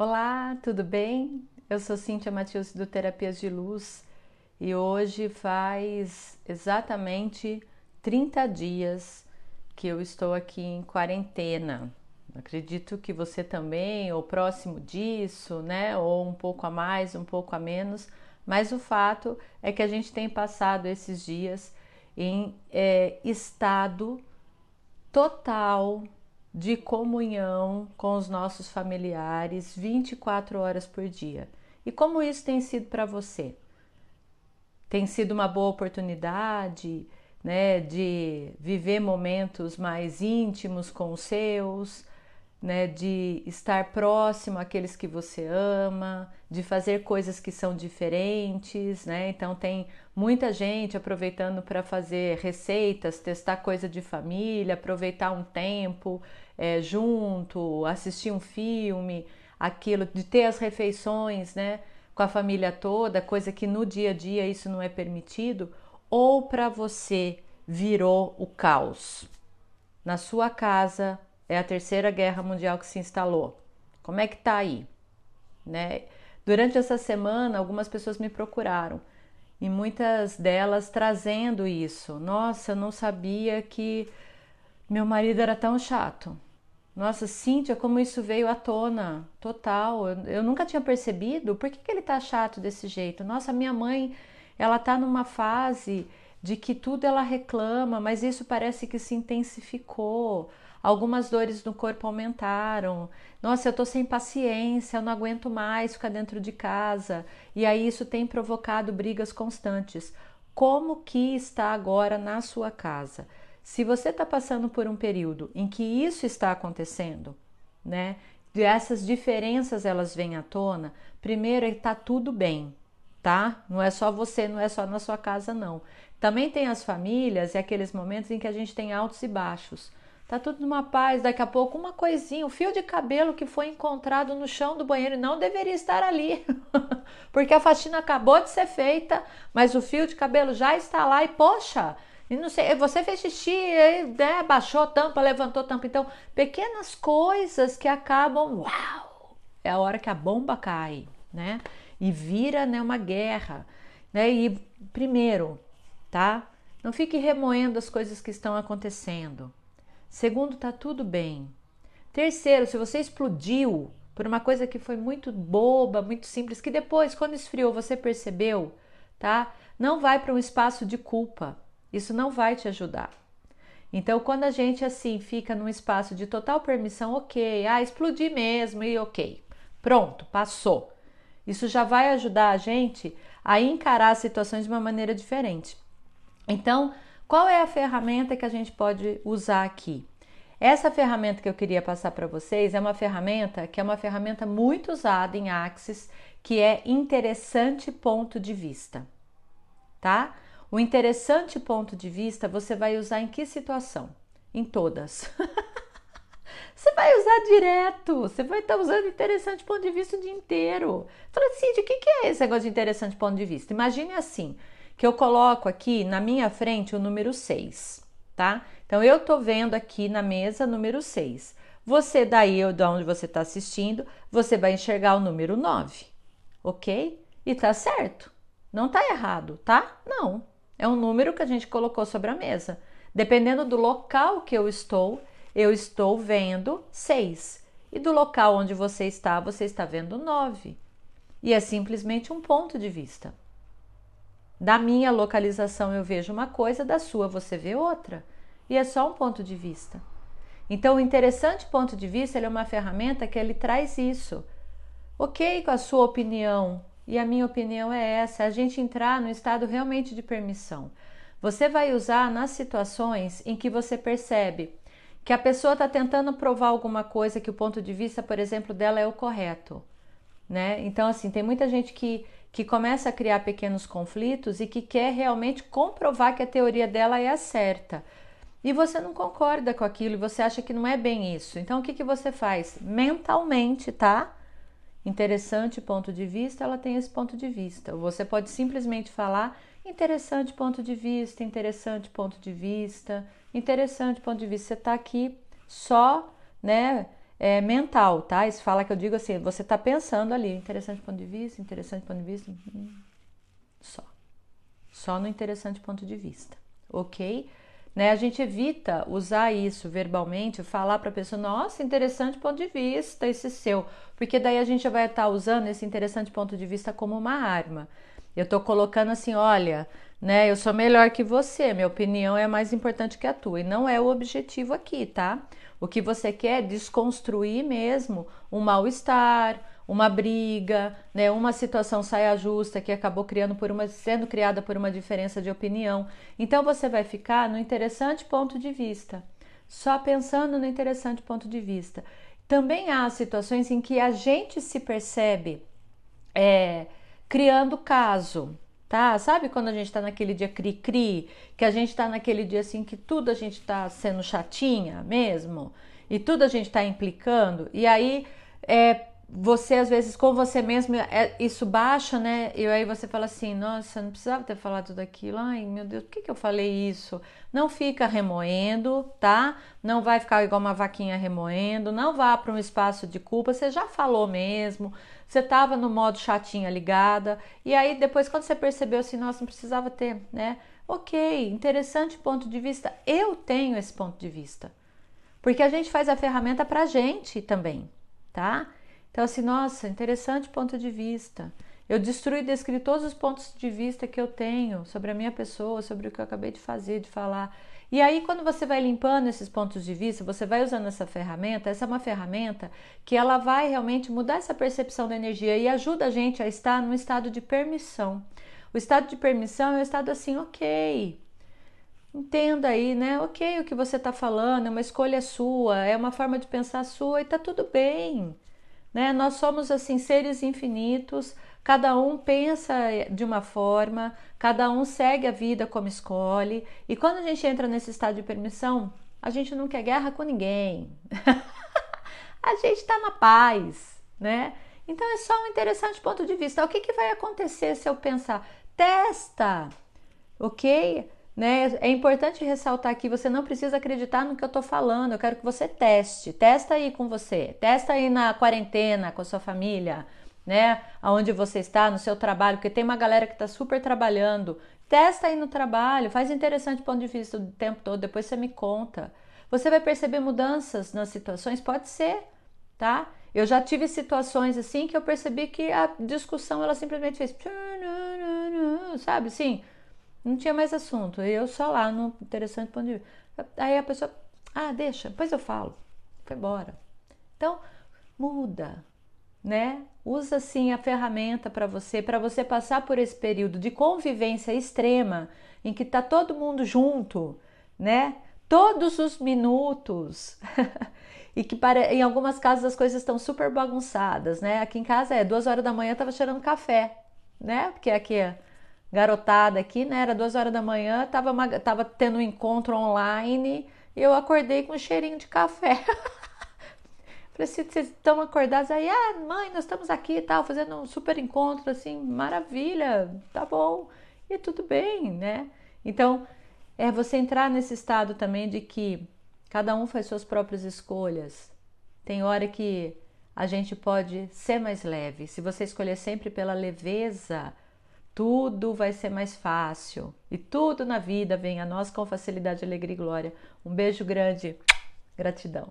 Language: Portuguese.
Olá, tudo bem? Eu sou Cíntia Matheus do Terapias de Luz e hoje faz exatamente 30 dias que eu estou aqui em quarentena. Acredito que você também, ou próximo disso, né? Ou um pouco a mais, um pouco a menos, mas o fato é que a gente tem passado esses dias em é, estado total de comunhão com os nossos familiares 24 horas por dia. E como isso tem sido para você? Tem sido uma boa oportunidade, né, de viver momentos mais íntimos com os seus, né, de estar próximo àqueles que você ama, de fazer coisas que são diferentes, né? Então tem muita gente aproveitando para fazer receitas, testar coisa de família, aproveitar um tempo é, junto, assistir um filme, aquilo de ter as refeições, né, com a família toda, coisa que no dia a dia isso não é permitido, ou para você virou o caos. Na sua casa, é a terceira guerra mundial que se instalou. Como é que tá aí? Né? Durante essa semana, algumas pessoas me procuraram e muitas delas trazendo isso. Nossa, eu não sabia que meu marido era tão chato. Nossa, Cíntia, como isso veio à tona, total. Eu, eu nunca tinha percebido. Por que, que ele tá chato desse jeito? Nossa, minha mãe, ela tá numa fase de que tudo ela reclama, mas isso parece que se intensificou algumas dores no corpo aumentaram. Nossa, eu tô sem paciência, eu não aguento mais ficar dentro de casa. E aí isso tem provocado brigas constantes. Como que está agora na sua casa? Se você está passando por um período em que isso está acontecendo, né? Essas diferenças elas vêm à tona, primeiro é que tá tudo bem, tá? Não é só você, não é só na sua casa, não. Também tem as famílias e aqueles momentos em que a gente tem altos e baixos. Tá tudo numa paz, daqui a pouco uma coisinha, o um fio de cabelo que foi encontrado no chão do banheiro não deveria estar ali, porque a faxina acabou de ser feita, mas o fio de cabelo já está lá e poxa, e não sei, você fez xixi, né, baixou a tampa, levantou a tampa, então pequenas coisas que acabam, uau, é a hora que a bomba cai, né? E vira, né, uma guerra, né? E primeiro, tá? Não fique remoendo as coisas que estão acontecendo. Segundo, tá tudo bem. Terceiro, se você explodiu por uma coisa que foi muito boba, muito simples, que depois, quando esfriou, você percebeu, tá? Não vai para um espaço de culpa. Isso não vai te ajudar. Então, quando a gente assim fica num espaço de total permissão, ok, ah, explodi mesmo e ok, pronto, passou. Isso já vai ajudar a gente a encarar as situações de uma maneira diferente. Então, qual é a ferramenta que a gente pode usar aqui? Essa ferramenta que eu queria passar para vocês é uma ferramenta que é uma ferramenta muito usada em Axis, que é interessante ponto de vista, tá? O interessante ponto de vista você vai usar em que situação? Em todas. você vai usar direto, você vai estar tá usando interessante ponto de vista o dia inteiro. Fala assim, de que, que é esse negócio de interessante ponto de vista? Imagine assim, que eu coloco aqui na minha frente o número 6, tá? Então eu tô vendo aqui na mesa número 6. Você daí, de onde você está assistindo, você vai enxergar o número 9, ok? E tá certo. Não tá errado, tá? Não. É um número que a gente colocou sobre a mesa. Dependendo do local que eu estou, eu estou vendo 6. E do local onde você está, você está vendo 9. E é simplesmente um ponto de vista. Da minha localização eu vejo uma coisa, da sua você vê outra. E é só um ponto de vista. Então, o interessante ponto de vista é uma ferramenta que ele traz isso. Ok com a sua opinião, e a minha opinião é essa: a gente entrar no estado realmente de permissão. Você vai usar nas situações em que você percebe que a pessoa está tentando provar alguma coisa que o ponto de vista, por exemplo, dela é o correto, né? Então, assim, tem muita gente que que começa a criar pequenos conflitos e que quer realmente comprovar que a teoria dela é a certa. E você não concorda com aquilo e você acha que não é bem isso. Então o que, que você faz? Mentalmente, tá? Interessante ponto de vista, ela tem esse ponto de vista. Você pode simplesmente falar interessante ponto de vista, interessante ponto de vista, interessante ponto de vista. Você está aqui só, né, é, mental, tá? Isso fala que eu digo assim, você está pensando ali, interessante ponto de vista, interessante ponto de vista, hum, só. Só no interessante ponto de vista, ok? Né? A gente evita usar isso verbalmente, falar para a pessoa, nossa, interessante ponto de vista esse seu, porque daí a gente vai estar tá usando esse interessante ponto de vista como uma arma. Eu estou colocando assim, olha, né? Eu sou melhor que você, minha opinião é mais importante que a tua, e não é o objetivo aqui, tá? O que você quer é desconstruir mesmo um mal-estar, uma briga, né, uma situação saia justa que acabou criando por uma, sendo criada por uma diferença de opinião. Então você vai ficar no interessante ponto de vista, só pensando no interessante ponto de vista. Também há situações em que a gente se percebe é, criando caso, tá? Sabe quando a gente tá naquele dia cri-cri, que a gente tá naquele dia assim que tudo a gente tá sendo chatinha mesmo, e tudo a gente tá implicando, e aí é, você às vezes com você mesmo é, isso baixa, né? E aí você fala assim, nossa, não precisava ter falado tudo aquilo. Ai, meu Deus, por que, que eu falei isso? Não fica remoendo, tá? Não vai ficar igual uma vaquinha remoendo, não vá para um espaço de culpa, você já falou mesmo, você estava no modo chatinha ligada, e aí depois quando você percebeu assim, nossa, não precisava ter, né? Ok, interessante ponto de vista. Eu tenho esse ponto de vista. Porque a gente faz a ferramenta pra gente também, tá? Então, assim, nossa, interessante ponto de vista. Eu destruí e descrevi todos os pontos de vista que eu tenho sobre a minha pessoa, sobre o que eu acabei de fazer, de falar. E aí, quando você vai limpando esses pontos de vista, você vai usando essa ferramenta, essa é uma ferramenta que ela vai realmente mudar essa percepção da energia e ajuda a gente a estar num estado de permissão. O estado de permissão é o estado assim, ok. Entenda aí, né? Ok, o que você está falando é uma escolha sua, é uma forma de pensar sua e tá tudo bem. Né? Nós somos assim seres infinitos, cada um pensa de uma forma, cada um segue a vida como escolhe, e quando a gente entra nesse estado de permissão, a gente não quer guerra com ninguém. a gente está na paz, né? Então é só um interessante ponto de vista. O que, que vai acontecer se eu pensar? Testa, ok? Né? É importante ressaltar que você não precisa acreditar no que eu estou falando. Eu quero que você teste. Testa aí com você. Testa aí na quarentena com a sua família, né? Aonde você está, no seu trabalho, porque tem uma galera que está super trabalhando. Testa aí no trabalho, faz interessante ponto de vista do tempo todo, depois você me conta. Você vai perceber mudanças nas situações? Pode ser, tá? Eu já tive situações assim que eu percebi que a discussão ela simplesmente fez, sabe, assim, não tinha mais assunto. Eu só lá no interessante ponto de vista. Aí a pessoa, ah, deixa, depois eu falo. Foi embora. Então, muda, né? Usa assim a ferramenta para você, para você passar por esse período de convivência extrema em que tá todo mundo junto, né? Todos os minutos. e que para, em algumas casas as coisas estão super bagunçadas, né? Aqui em casa é duas horas da manhã eu tava cheirando café, né? Porque aqui é garotada aqui, né? Era duas horas da manhã, tava, uma, tava tendo um encontro online e eu acordei com um cheirinho de café. Falei assim, vocês estão acordados aí? Ah, mãe, nós estamos aqui e tal, fazendo um super encontro, assim, maravilha, tá bom. E tudo bem, né? Então, é você entrar nesse estado também de que cada um faz suas próprias escolhas. Tem hora que a gente pode ser mais leve. Se você escolher sempre pela leveza, tudo vai ser mais fácil e tudo na vida vem a nós com facilidade, alegria e glória. Um beijo grande, gratidão.